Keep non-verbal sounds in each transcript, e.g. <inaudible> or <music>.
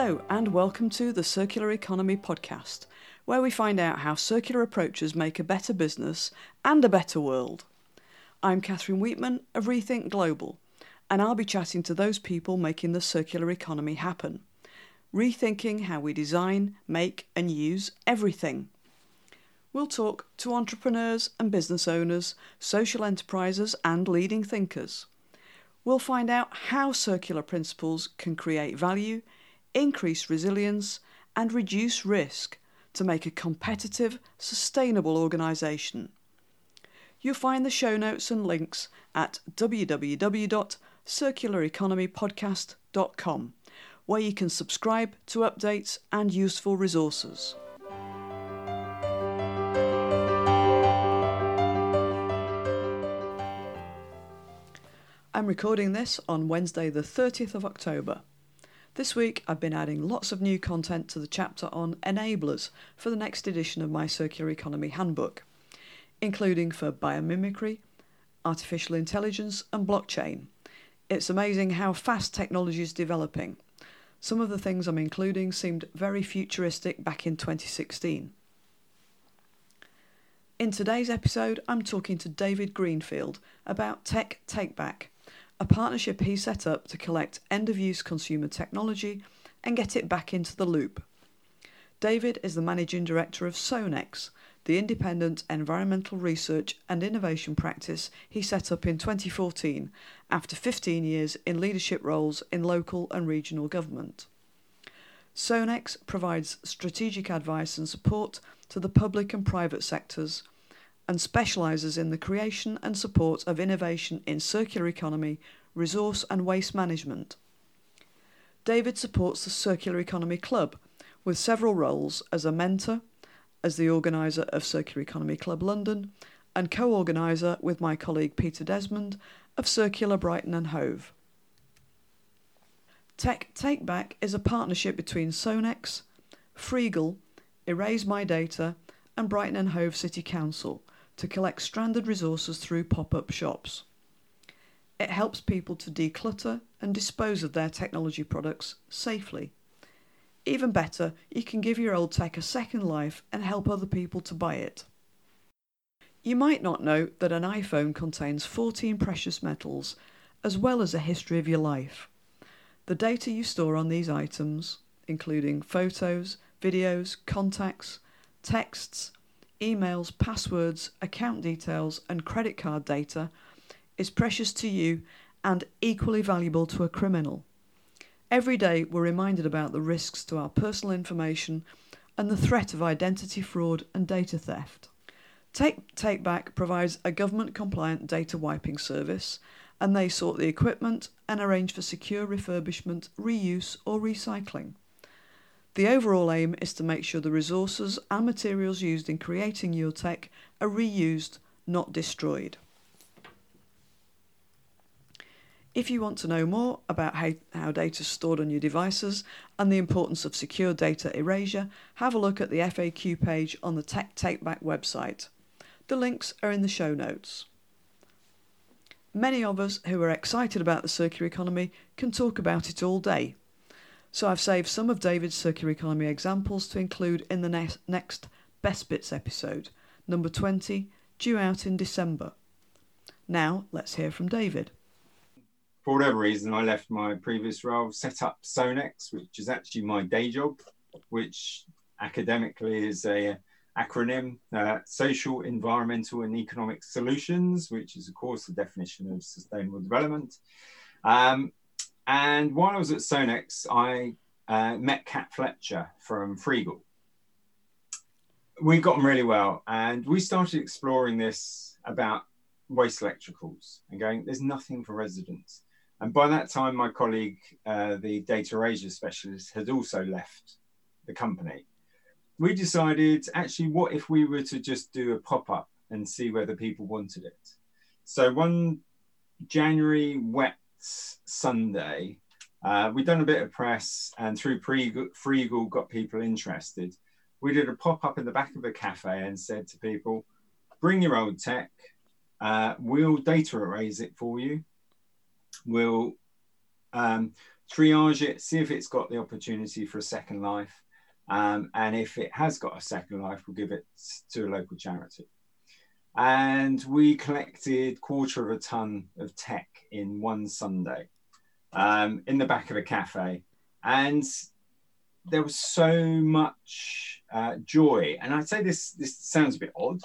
Hello, and welcome to the Circular Economy Podcast, where we find out how circular approaches make a better business and a better world. I'm Catherine Weetman of Rethink Global, and I'll be chatting to those people making the circular economy happen, rethinking how we design, make, and use everything. We'll talk to entrepreneurs and business owners, social enterprises, and leading thinkers. We'll find out how circular principles can create value, increase resilience, and reduce risk to make a competitive, sustainable organisation. You'll find the show notes and links at www.circulareconomypodcast.com, where you can subscribe to updates and useful resources. I'm recording this on Wednesday, the 30th of October. This week, I've been adding lots of new content to the chapter on enablers for the next edition of my Circular Economy Handbook, including for biomimicry, artificial intelligence, and blockchain. It's amazing how fast technology is developing. Some of the things I'm including seemed very futuristic back in 2016. In today's episode, I'm talking to David Greenfield about Tech Takeback a partnership he set up to collect end of use consumer technology and get it back into the loop. David is the managing director of SOENECS, the independent environmental research and innovation practice he set up in 2014 after 15 years in leadership roles in local and regional government. SOENECS provides strategic advice and support to the public and private sectors and specialises in the creation and support of innovation in circular economy, resource and waste management. David supports the Circular Economy Club with several roles as a mentor, as the organiser of Circular Economy Club London, and co organiser with my colleague Peter Desmond of Circular Brighton and Hove. Tech Takeback is a partnership between SOENECS, Freegle, Erase My Data, and Brighton and Hove City Council to collect stranded resources through pop up shops. It helps people to declutter and dispose of their technology products safely. Even better, you can give your old tech a second life and help other people to buy it. You might not know that an iPhone contains 14 precious metals as well as a history of your life. The data you store on these items, including photos, videos, contacts, texts, emails, passwords, account details, and credit card data is precious to you and equally valuable to a criminal. Every day we're reminded about the risks to our personal information and the threat of identity fraud and data theft. Tech Takeback provides a government compliant data wiping service and they sort the equipment and arrange for secure refurbishment, reuse, or recycling. The overall aim is to make sure the resources and materials used in creating your tech are reused, not destroyed. If you want to know more about how, how data is stored on your devices and the importance of secure data erasure, have a look at the FAQ page on the Tech Takeback website. The links are in the show notes. Many of us who are excited about the circular economy can talk about it all day, so I've saved some of David's circular economy examples to include in the next, next Best Bits episode, number 20, due out in December. Now, let's hear from David. For whatever reason, I left my previous role, set up SOENECS, which is actually my day job, which academically is a acronym uh, social, environmental, and economic solutions, which is, of course, the definition of sustainable development. Um, and while I was at SOENECS, I uh, met Kat Fletcher from Freegle. We got on really well, and we started exploring this about waste electricals and going, there's nothing for residents. And by that time, my colleague, uh, the data erasure specialist, had also left the company. We decided actually, what if we were to just do a pop up and see whether people wanted it? So, one January wet Sunday, uh, we'd done a bit of press and through Freegle got people interested. We did a pop up in the back of a cafe and said to people, bring your old tech, uh, we'll data erase it for you. We'll um, triage it, see if it's got the opportunity for a second life. Um, and if it has got a second life, we'll give it to a local charity. And we collected quarter of a ton of tech in one Sunday um, in the back of a cafe. And there was so much uh, joy. And I'd say this, this sounds a bit odd,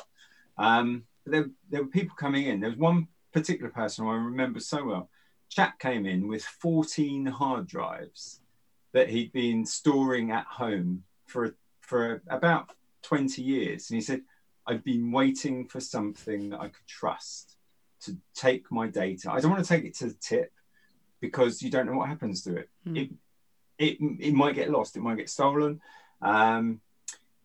um, but there, there were people coming in. There was one particular person I remember so well. Chap came in with 14 hard drives that he'd been storing at home for for about 20 years. And he said, I've been waiting for something that I could trust to take my data. I don't want to take it to the tip because you don't know what happens to it. Mm. It, it, it might get lost, it might get stolen. Um,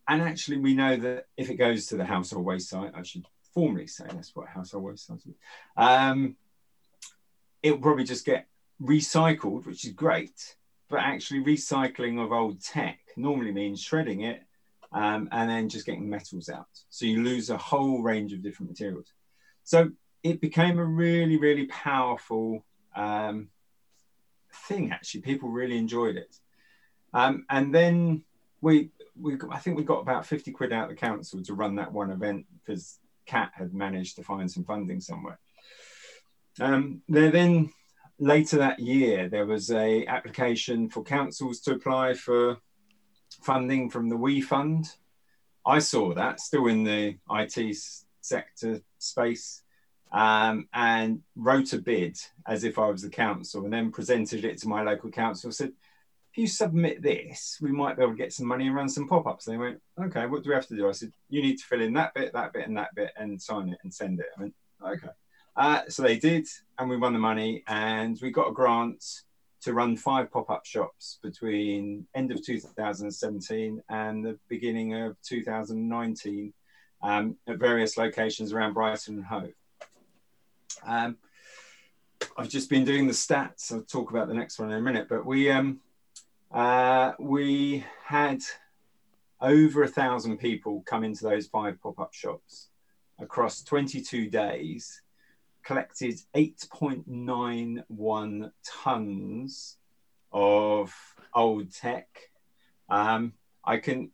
and actually, we know that if it goes to the household waste site, I should formally say that's what household waste site is, um, it will probably just get recycled, which is great. But actually, recycling of old tech normally means shredding it um, and then just getting metals out. So you lose a whole range of different materials. So it became a really, really powerful um, thing. Actually, people really enjoyed it. Um, and then we, we, I think we got about fifty quid out of the council to run that one event because Cat had managed to find some funding somewhere. Um, there then later that year there was a application for councils to apply for funding from the WEEE Fund. I saw that still in the IT sector space um, and wrote a bid as if I was the council and then presented it to my local council. Said, if you submit this, we might be able to get some money and run some pop ups. They went, okay, what do we have to do? I said, you need to fill in that bit, that bit, and that bit and sign it and send it. I went, okay. Uh, so they did, and we won the money, and we got a grant to run five pop-up shops between end of 2017 and the beginning of 2019 um, at various locations around Brighton and Hove. Um, I've just been doing the stats. I'll talk about the next one in a minute, but we um, uh, we had over a thousand people come into those five pop-up shops across 22 days collected 8.91 tons of old tech. Um, I can,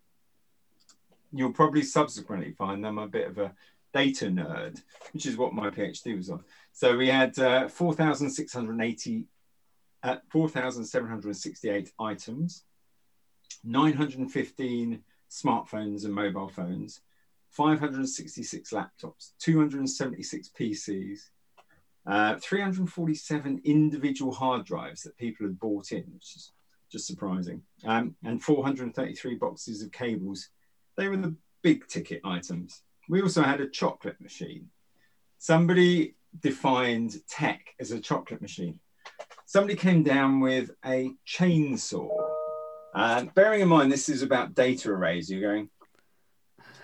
you'll probably subsequently find them a bit of a data nerd, which is what my PhD was on. So we had uh, 4,680, uh, 4,768 items, 915 smartphones and mobile phones, 566 laptops, 276 PCs, uh, 347 individual hard drives that people had bought in, which is just surprising, um, and 433 boxes of cables. They were the big ticket items. We also had a chocolate machine. Somebody defined tech as a chocolate machine. Somebody came down with a chainsaw. Uh, bearing in mind, this is about data erasure, you're going,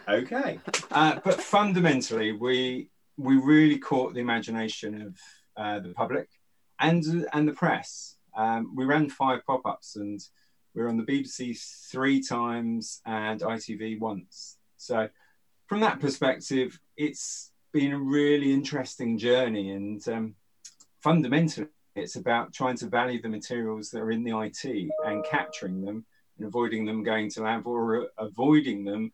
okay. Uh, but fundamentally, we we really caught the imagination of uh, the public and and the press. Um, we ran five pop-ups and we were on the BBC three times and ITV once. So from that perspective, it's been a really interesting journey and um, fundamentally it's about trying to value the materials that are in the IT and capturing them and avoiding them going to lab or avoiding them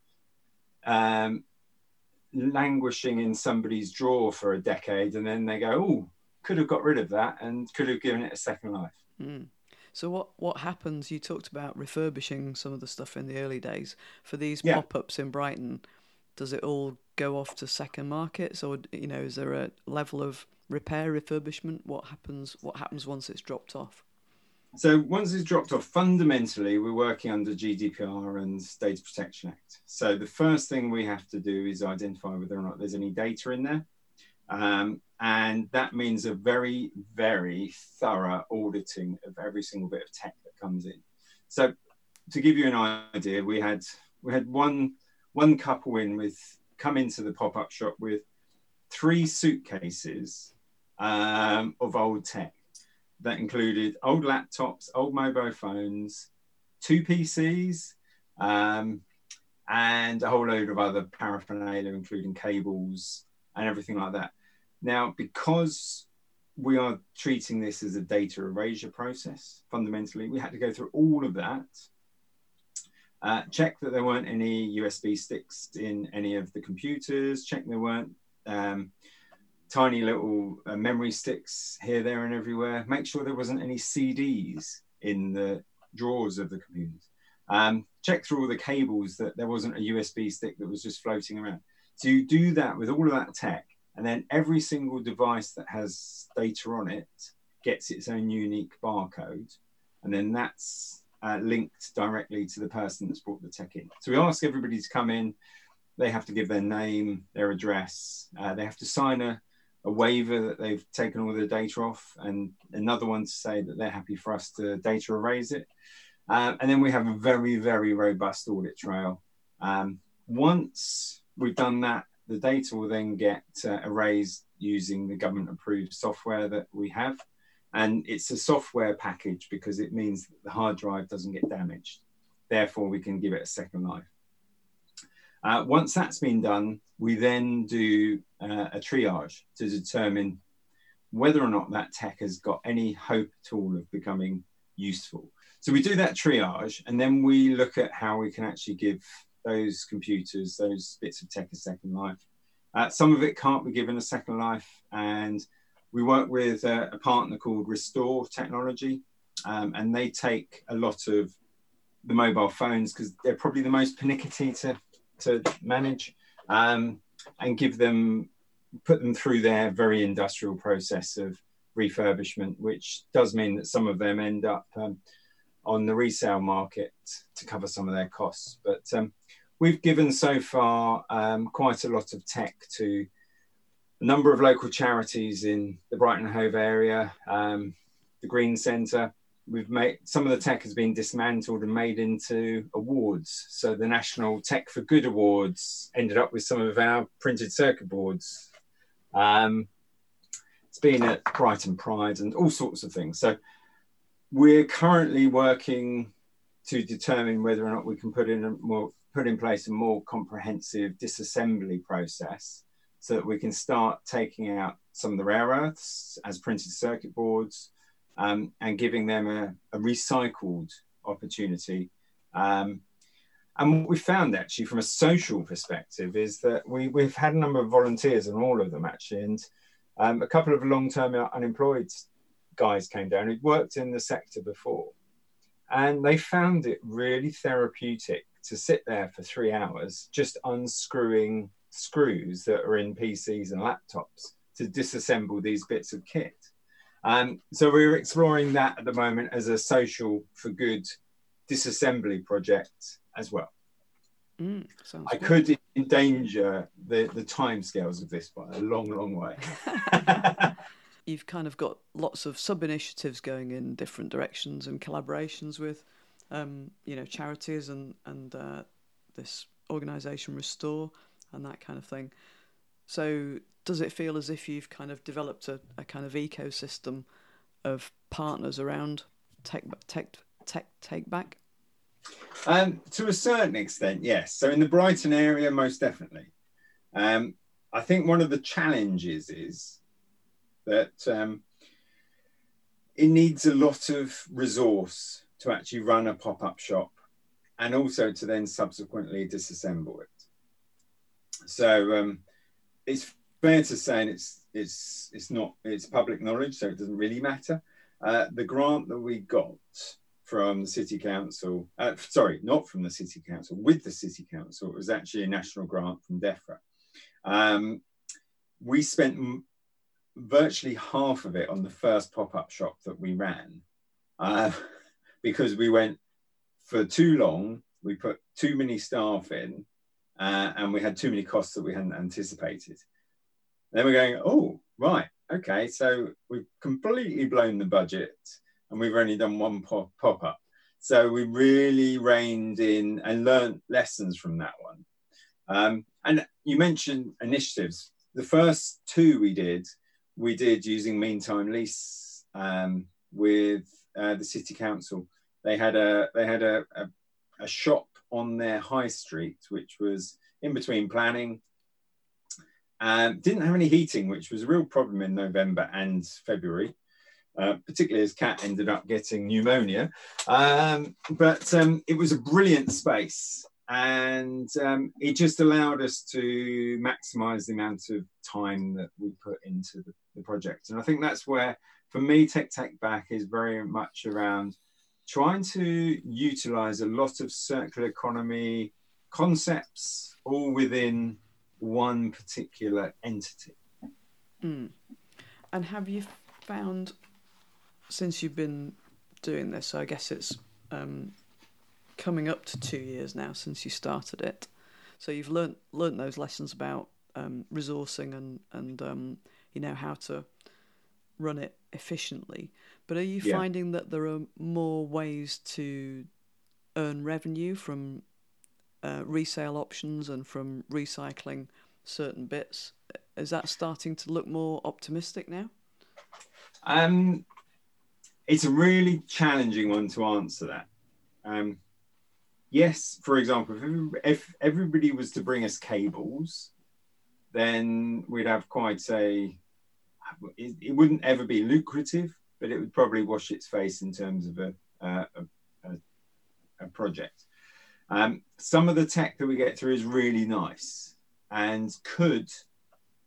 um, languishing in somebody's drawer for a decade and then they go, oh, could have got rid of that and could have given it a second life. Mm. So what what happens? You talked about refurbishing some of the stuff in the early days for these yeah. pop-ups in Brighton. Does it all go off to second markets, or you know, is there a level of repair refurbishment? What happens? What happens once it's dropped off? So once it's dropped off, fundamentally, we're working under GDPR and Data Protection Act. So the first thing we have to do is identify whether or not there's any data in there. Um, and that means a very, very thorough auditing of every single bit of tech that comes in. So to give you an idea, we had we had one one couple in with come into the pop-up shop with three suitcases um, of old tech that included old laptops, old mobile phones, two PCs, um, and a whole load of other paraphernalia, including cables and everything like that. Now, because we are treating this as a data erasure process. Fundamentally, we had to go through all of that, uh, check that there weren't any USB sticks in any of the computers, check there weren't um, tiny little uh, memory sticks here, there, and everywhere. Make sure there wasn't any CDs in the drawers of the computers. Um, check through all the cables that there wasn't a USB stick that was just floating around. So you do that with all of that tech, and then every single device that has data on it gets its own unique barcode, and then that's uh, linked directly to the person that's brought the tech in. So we ask everybody to come in. They have to give their name, their address. Uh, they have to sign a, a waiver that they've taken all the data off, and another one to say that they're happy for us to data erase it. Um, and then we have a very, very robust audit trail. Um, once we've done that, the data will then get uh, erased using the government approved software that we have. And it's a software package because it means that the hard drive doesn't get damaged. Therefore, we can give it a second life. Uh, once that's been done, we then do uh, a triage to determine whether or not that tech has got any hope at all of becoming useful. So we do that triage, and then we look at how we can actually give those computers, those bits of tech, a second life. Uh, some of it can't be given a second life, and we work with a, a partner called Restore Technology, um, and they take a lot of the mobile phones because they're probably the most pernickety to, to manage um, and give them, put them through their very industrial process of refurbishment, which does mean that some of them end up um, on the resale market to cover some of their costs. But um, we've given so far um, quite a lot of tech to a number of local charities in the Brighton Hove area, um, the Green Centre. We've made some of the tech has been dismantled and made into awards. So the National Tech for Good Awards ended up with some of our printed circuit boards. Um, it's been at Brighton Pride and all sorts of things. So we're currently working to determine whether or not we can put in a more put in place a more comprehensive disassembly process so that we can start taking out some of the rare earths as printed circuit boards um, and giving them a, a recycled opportunity. Um, and what we found actually from a social perspective is that we, we've had a number of volunteers and all of them actually, and um, a couple of long-term unemployed guys came down who'd worked in the sector before. And they found it really therapeutic to sit there for three hours just unscrewing screws that are in PCs and laptops to disassemble these bits of kit. Um, so we're exploring that at the moment as a social for good disassembly project as well. Mm, I could endanger the, the time scales of this by a long, long way. <laughs> You've kind of got lots of sub initiatives going in different directions and collaborations with, um, you know, charities and and uh, this organisation Restore and that kind of thing. So does it feel as if you've kind of developed a, a kind of ecosystem of partners around tech tech tech take back? Um, to a certain extent, yes. So in the Brighton area, most definitely. Um, I think one of the challenges is that um, it needs a lot of resource to actually run a pop-up shop and also to then subsequently disassemble it. So um, it's fair to say, it's it's it's not it's public knowledge, so it doesn't really matter. Uh, the grant that we got from the city council, uh, sorry, not from the city council, with the city council, it was actually a national grant from DEFRA. Um, we spent m- virtually half of it on the first pop-up shop that we ran, uh, <laughs> because we went for too long. We put too many staff in, uh, and we had too many costs that we hadn't anticipated. Then we're going, oh, right, okay, so we've completely blown the budget and we've only done one pop, pop up. So we really reined in and learned lessons from that one. Um, and you mentioned initiatives. The first two we did, we did using Meantime Lease um, with uh, the city council. They had a they had a, a, a shop on their high street, which was in between planning Um, didn't have any heating, which was a real problem in November and February. Uh, particularly as Cat ended up getting pneumonia. Um, but um, it was a brilliant space and um, it just allowed us to maximize the amount of time that we put into the, the project. And I think that's where, for me, Tech Take Back is very much around trying to utilize a lot of circular economy concepts all within one particular entity. Mm. And have you found since you've been doing this, so I guess it's um, coming up to two years now since you started it. So you've learnt learnt those lessons about um, resourcing and and um, you know how to run it efficiently. But are you yeah. finding that there are more ways to earn revenue from uh, resale options and from recycling certain bits? Is that starting to look more optimistic now? Um, it's a really challenging one to answer that. Um, yes, for example, if, everybody was to bring us cables, then we'd have quite a. It, it, wouldn't ever be lucrative, but it would probably wash its face in terms of a a, a, a project. Um, some of the tech that we get through is really nice and could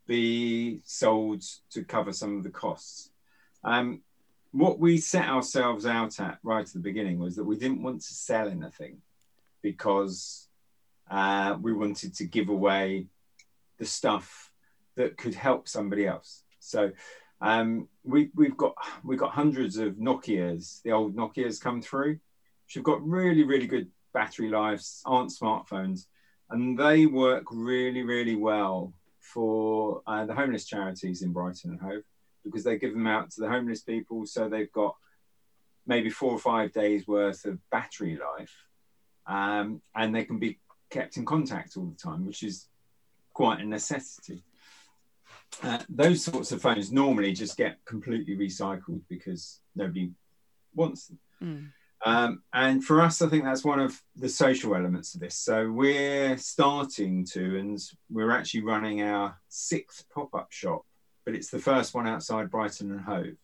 be sold to cover some of the costs. Um, what we set ourselves out at right at the beginning was that we didn't want to sell anything because uh, we wanted to give away the stuff that could help somebody else. So um, we, we've got we've got hundreds of Nokia's, the old Nokia's come through, which have got really really good battery lives, aren't smartphones, and they work really really well for uh, the homeless charities in Brighton and Hove because they give them out to the homeless people. So they've got maybe four or five days worth of battery life, um, and they can be kept in contact all the time, which is quite a necessity. Uh, those sorts of phones normally just get completely recycled because nobody wants them. Mm. Um, and for us, I think that's one of the social elements of this. So we're starting to, and we're actually running our sixth pop up shop but it's the first one outside Brighton and Hove.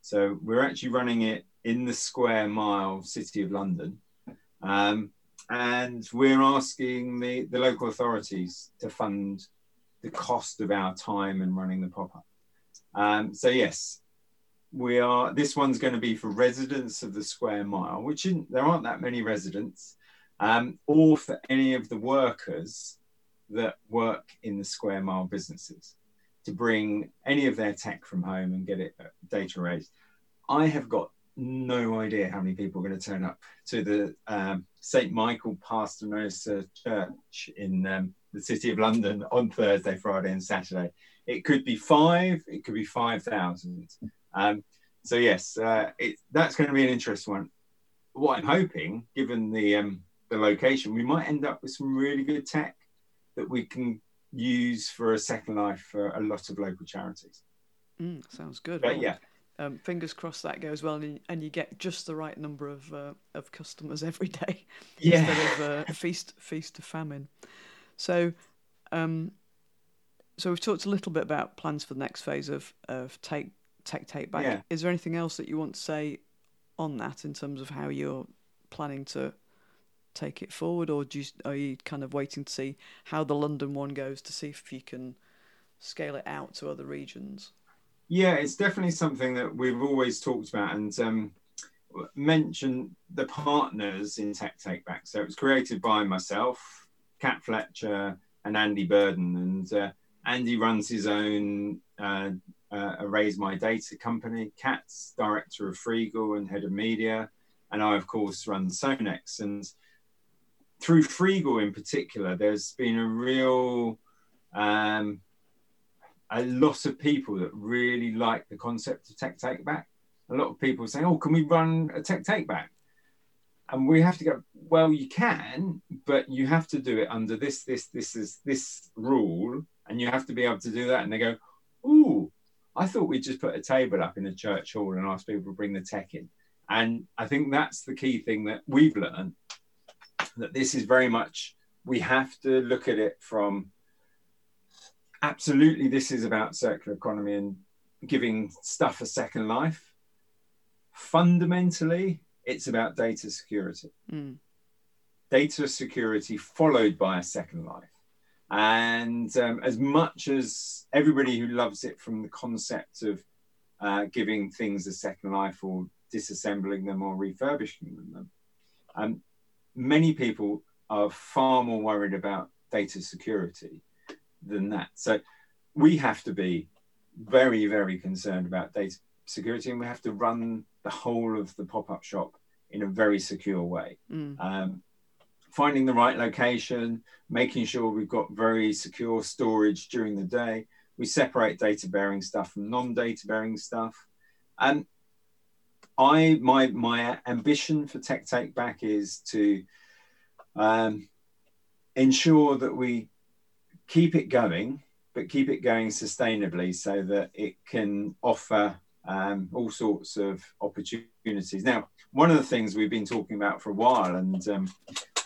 So we're actually running it in the square mile city of London. Um, and we're asking the, the local authorities to fund the cost of our time and running the pop up. Um, so, yes, we are. This one's going to be for residents of the square mile, which there aren't that many residents, um, or for any of the workers that work in the square mile businesses to bring any of their tech from home and get it uh, data erased. I have got no idea how many people are going to turn up to the um, St. Michael Paternoster Church in um, the City of London on Thursday, Friday, and Saturday. It could be five, it could be 5,000. Um, so, yes, uh, it, that's going to be an interesting one. What I'm hoping, given the, um, the location, we might end up with some really good tech that we can use for a second life for a lot of local charities. Mm, sounds good. But well, yeah. Um, fingers crossed that goes well, and, and you get just the right number of uh, of customers <laughs> every day yeah. instead of uh, feast feast to famine. So, um, so we've talked a little bit about plans for the next phase of of take tech take back. Yeah. Is there anything else that you want to say on that in terms of how you're planning to take it forward, or you, are you kind of waiting to see how the London one goes to see if you can scale it out to other regions? Yeah, it's definitely something that we've always talked about and um, mentioned the partners in Tech Take Back. So it was created by myself, Kat Fletcher, and Andy Burden. And uh, Andy runs his own uh, uh, Erase My Data company. Kat's director of Freegle and head of media. And I, of course, run SOENECS. And through Freegle in particular, there's been a real um, a lot of people that really like the concept of tech take back. A lot of people say, "Oh, can we run a tech take back?" And we have to go. Well, you can, but you have to do it under this, this, this is this rule, and you have to be able to do that. And they go, "Ooh, I thought we'd just put a table up in a church hall and ask people to bring the tech in." And I think that's the key thing that we've learned that this is very much we have to look at it from absolutely, this is about circular economy and giving stuff a second life. Fundamentally, it's about data security. Mm. Data security followed by a second life. And um, as much as everybody who loves it from the concept of uh, giving things a second life or disassembling them or refurbishing them, um, many people are far more worried about data security than that. So we have to be very, very concerned about data security and we have to run the whole of the pop up shop in a very secure way. Mm. Um, finding the right location, making sure we've got very secure storage during the day. We separate data bearing stuff from non data bearing stuff. And I my my ambition for Tech Take Back is to um, ensure that we keep it going, but keep it going sustainably so that it can offer um, all sorts of opportunities. Now, one of the things we've been talking about for a while, and um,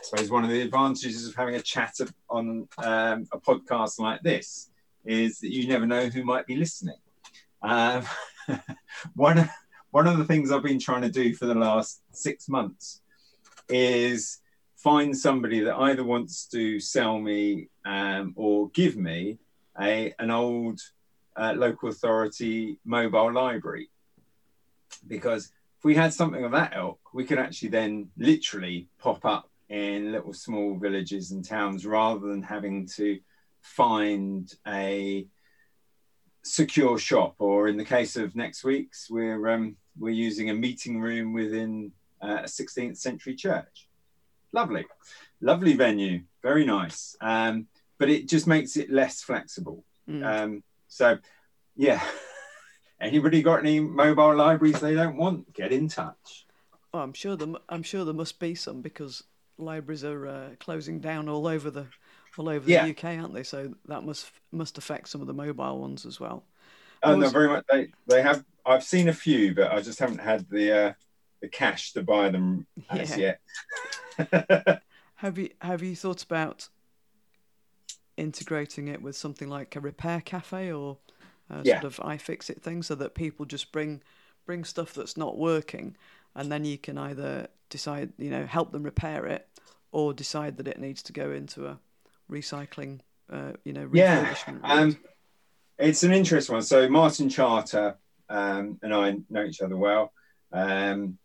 suppose one of the advantages of having a chat on um, a podcast like this is that you never know who might be listening. Um, <laughs> one, of, one of the things I've been trying to do for the last six months is find somebody that either wants to sell me um, or give me a, an old uh, local authority mobile library. Because if we had something of that ilk, we could actually then literally pop up in little small villages and towns rather than having to find a secure shop. Or in the case of next week's we're um, we're using a meeting room within uh, a 16th century church. Lovely. Lovely venue. Very nice. Um, but it just makes it less flexible. Mm. um, so yeah. <laughs> Anybody got any mobile libraries they don't want? Get in touch. Well, i'm sure them i'm sure there must be some because libraries are uh, closing down all over the all over the yeah. UK, aren't they? So that must must affect some of the mobile ones as well. Oh no, very much. They they have. I've seen a few, but I just haven't had the uh, the cash to buy them as yeah. yet. <laughs> <laughs> have you have you thought about integrating it with something like a repair cafe or a yeah. sort of iFixit thing, so that people just bring bring stuff that's not working, and then you can either decide, you know, help them repair it, or decide that it needs to go into a recycling, uh, you know, yeah. Um, it's an interesting one. So Martin Charter um, and I know each other well. Um,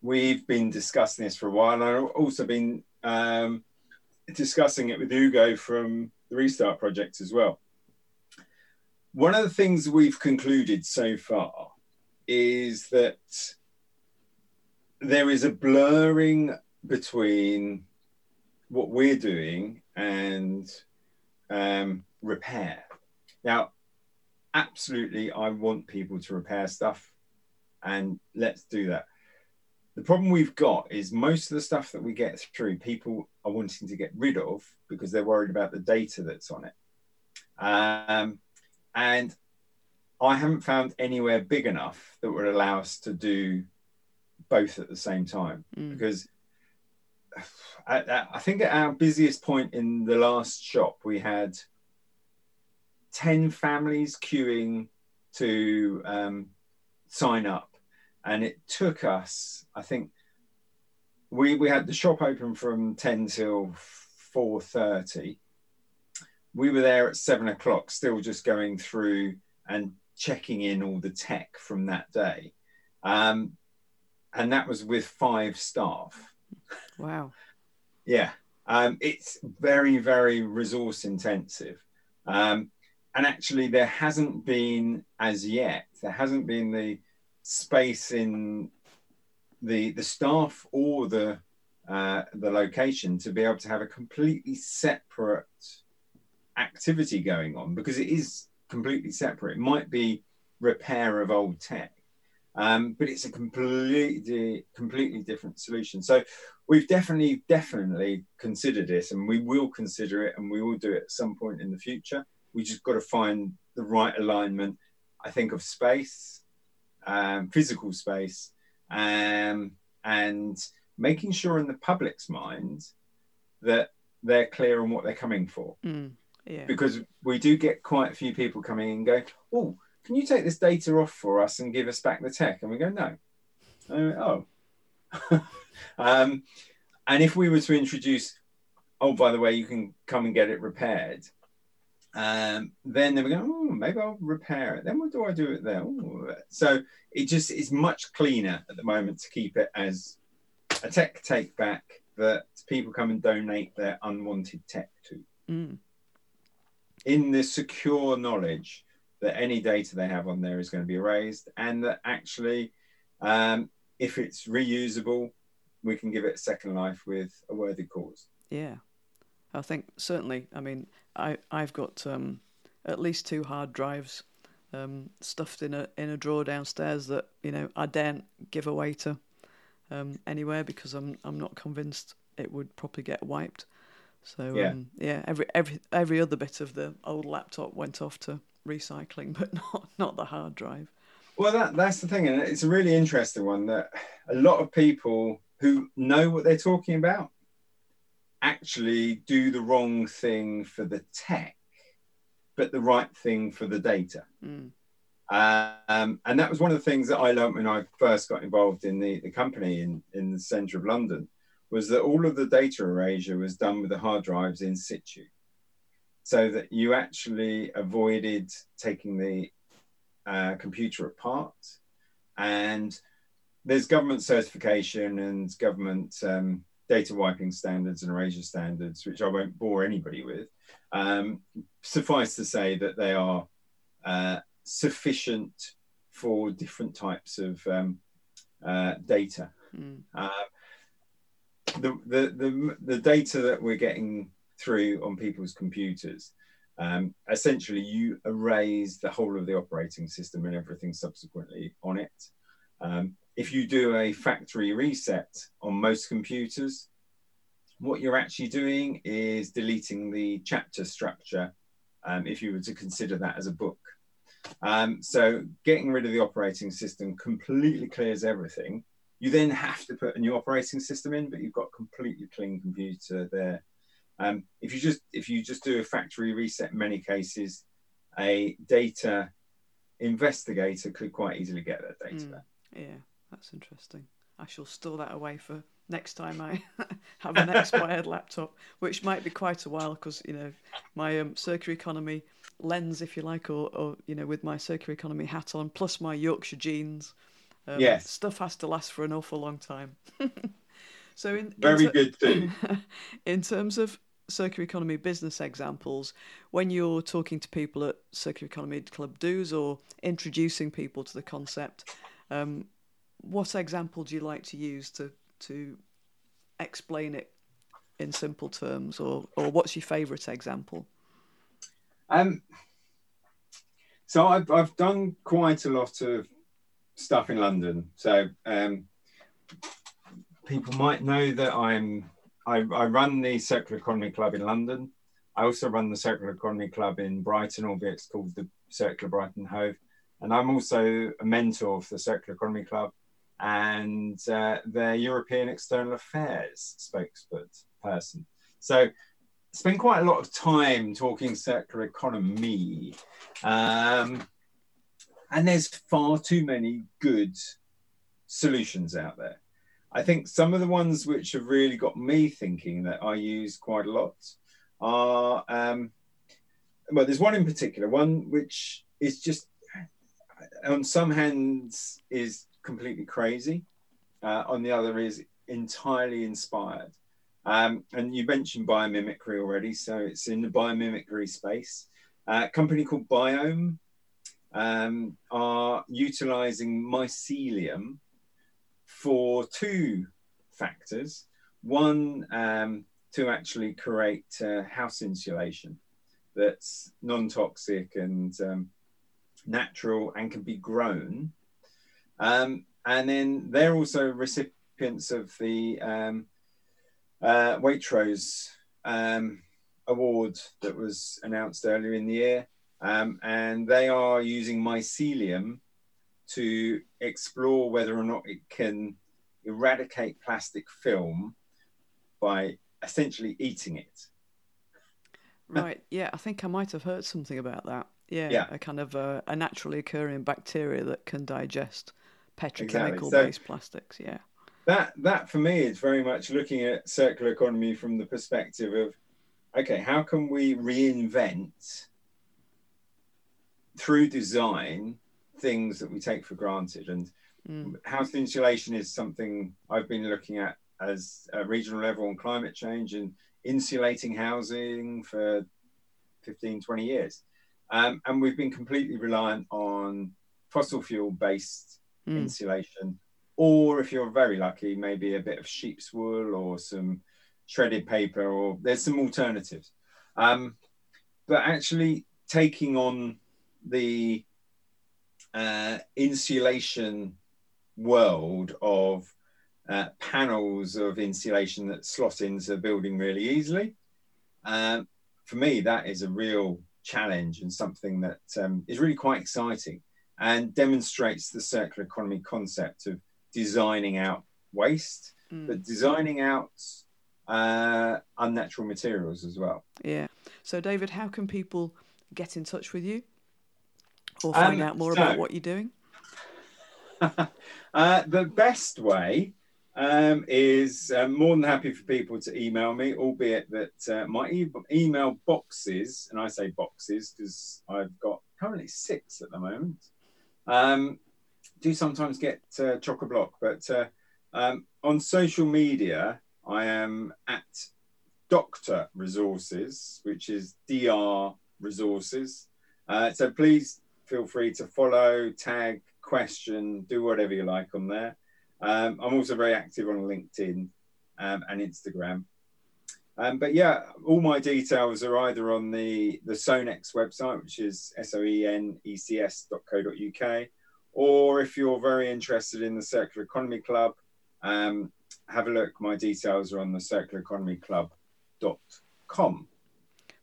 we've been discussing this for a while, and I've also been um, discussing it with Hugo from the Restart Project as well. One of the things we've concluded so far is that there is a blurring between what we're doing and um, repair. Now, absolutely, I want people to repair stuff, and let's do that. The problem we've got is most of the stuff that we get through, people are wanting to get rid of because they're worried about the data that's on it. Um, and I haven't found anywhere big enough that would allow us to do both at the same time mm. because <sighs> I, I think at our busiest point in the last shop we had 10 families queuing to um, sign up. And it took us i think we we had the shop open from 10 till 4.30 we were there at 7 o'clock still just going through and checking in all the tech from that day. Um, and that was with five staff. Wow. yeah. Um, it's very, very resource intensive. Um, and actually, there hasn't been as yet, there hasn't been the space in the the staff or the uh, the location to be able to have a completely separate activity going on because it is completely separate. It might be repair of old tech, um, but it's a completely completely different solution. So we've definitely definitely considered it, and we will consider it, and we will do it at some point in the future. We just got to find the right alignment. I think of space, um, physical space, um, and making sure in the public's mind that they're clear on what they're coming for. Mm. Yeah. because we do get quite a few people coming in and going, "Oh, can you take this data off for us and give us back the tech?" And we go, "No." And oh. <laughs> um, and if we were to introduce, oh, by the way, you can come and get it repaired. Um, then they would go, oh, maybe I'll repair it. Then what do I do it there? Ooh. So it just is much cleaner at the moment to keep it as a tech take back that people come and donate their unwanted tech to Mm. in the secure knowledge that any data they have on there is going to be erased and that actually um, if it's reusable we can give it a second life with a worthy cause Yeah, I think certainly. I mean, I I've got um, at least two hard drives um, stuffed in a in a drawer downstairs that you know I daren't give away to um, anywhere because I'm I'm not convinced it would probably get wiped. So Yeah. um, yeah, every every every other bit of the old laptop went off to recycling, but <laughs> not not the hard drive. well that, that's the thing and it's a really interesting one that a lot of people who know what they're talking about actually do the wrong thing for the tech but the right thing for the data Mm. Um, and that was one of the things that I learned when I first got involved in the, the company in, in the centre of London was that all of the data erasure was done with the hard drives in situ. So that you actually avoided taking the uh, computer apart. And there's government certification and government um, data wiping standards and erasure standards, which I won't bore anybody with. Um, suffice to say that they are uh, sufficient for different types of um, uh, data. Mm. Uh, the, the, the, the data that we're getting through on people's computers, um, essentially you erase the whole of the operating system and everything subsequently on it. Um, if you do a factory reset on most computers, what you're actually doing is deleting the chapter structure um, if you were to consider that as a book. Um, so getting rid of the operating system completely clears everything. You then have to put a new operating system in, but you've got a completely clean computer there. Um, if you just if you just do a factory reset in many cases, a data investigator could quite easily get that data Mm. Yeah, that's interesting. I shall store that away for next time I <laughs> have an expired laptop, which might be quite a while because you know my um, circular economy lens, if you like, or, or you know with my circular economy hat on, plus my Yorkshire genes. Um, Yes. stuff has to last for an awful long time. <laughs> so in in Very ter- good too. <laughs> in terms of circular economy business examples, when you're talking to people at Circular Economy Club Do's or introducing people to the concept, um, what example do you like to use to to explain it in simple terms, or or what's your favourite example? Um, so I've, I've done quite a lot of stuff in London. So um, people might know that I'm I, I run the Circular Economy Club in London. I also run the Circular Economy Club in Brighton, albeit it's called the Circular Brighton Hove. And I'm also a mentor for the Circular Economy Club and uh, their European External Affairs spokesperson. So spend quite a lot of time talking circular economy. Um, and there's far too many good solutions out there. I think some of the ones which have really got me thinking that I use quite a lot are, um, well, there's one in particular, one which is just, on some hands, is completely crazy. Uh, on the other is entirely inspired. Um, and you mentioned biomimicry already, so it's in the biomimicry space. Uh, a company called Biohm um, are utilizing mycelium for two factors. One, um, to actually create uh, house insulation that's non toxic and um, natural and can be grown. Um, and then they're also recipients of the um, uh, Waitrose um, award that was announced earlier in the year. Um, and they are using mycelium to explore whether or not it can eradicate plastic film by essentially eating it. right. Yeah, I think I might have heard something about that. Yeah, Yeah. a kind of a, a naturally occurring bacteria that can digest Exactly. petrochemical-based plastics. Yeah. that that for me is very much looking at circular economy from the perspective of okay how can we reinvent through design things that we take for granted and Mm. house insulation is something i've been looking at as a regional level on climate change and insulating housing for 15 20 years um, and we've been completely reliant on fossil fuel based Mm. insulation, or if you're very lucky, maybe a bit of sheep's wool or some shredded paper, or there's some alternatives. Um, but actually taking on the uh, insulation world of uh, panels of insulation that slot into a building really easily, um, for me, that is a real challenge and something that um, is really quite exciting and demonstrates the circular economy concept of designing out waste, Mm. but designing out uh, unnatural materials as well. Yeah. So, David, how can people get in touch with you or find Um, out more so- about what you're doing? <laughs> uh, the best way um, is uh, more than happy for people to email me, albeit that uh, my e- email boxes, and I say boxes because I've got currently six at the moment, um, do sometimes get uh, chock a block. But uh, um, on social media, I am at Doctor Resources, which is DR Resources. Uh, so please feel free to follow, tag, question, do whatever you like on there. Um, I'm also very active on LinkedIn um, and Instagram. Um, but yeah, all my details are either on the, the SOENECS website, which is S O E N E C S.co.uk, or if you're very interested in the Circular Economy Club, um, have a look. My details are on the Circular Economy Club.com.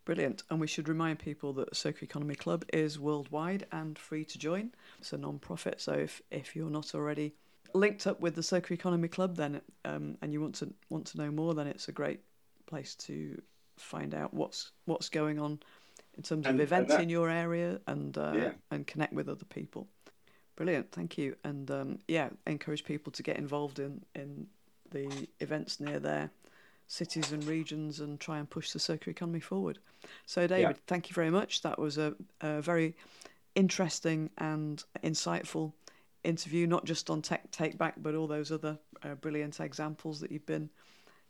Brilliant. And we should remind people that the Circular Economy Club is worldwide and free to join. It's a non-profit, so if, if you're not already linked up with the Circular Economy Club, then um, and you want to want to know more, then it's a great place to find out what's what's going on in terms of And- and events that- in your area and uh, Yeah. and connect with other people. Brilliant, thank you. And um, yeah, encourage people to get involved in in the events near their cities and regions and try and push the circular economy forward. So, David, thank you very much. That was a, a very interesting and insightful interview, not just on Tech Take Back, but all those other uh, brilliant examples that you've been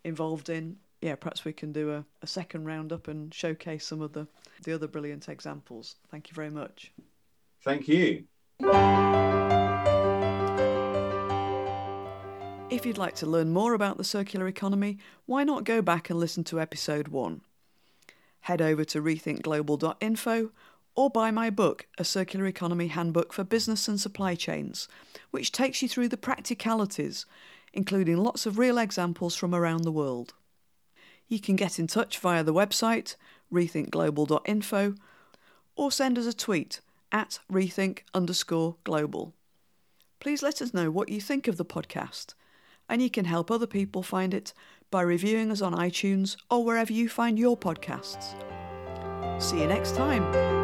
involved in. Yeah, perhaps we can do a, a second roundup and showcase some of the, the other brilliant examples. Thank you very much. Thank you. If you'd like to learn more about the circular economy, why not go back and listen to episode 1? Head over to rethinkglobal.info or buy my book, A Circular Economy Handbook for Business and Supply Chains, which takes you through the practicalities, including lots of real examples from around the world. You can get in touch via the website rethinkglobal.info or send us a tweet at rethink underscore global. Please let us know what you think of the podcast, and you can help other people find it by reviewing us on iTunes or wherever you find your podcasts. See you next time.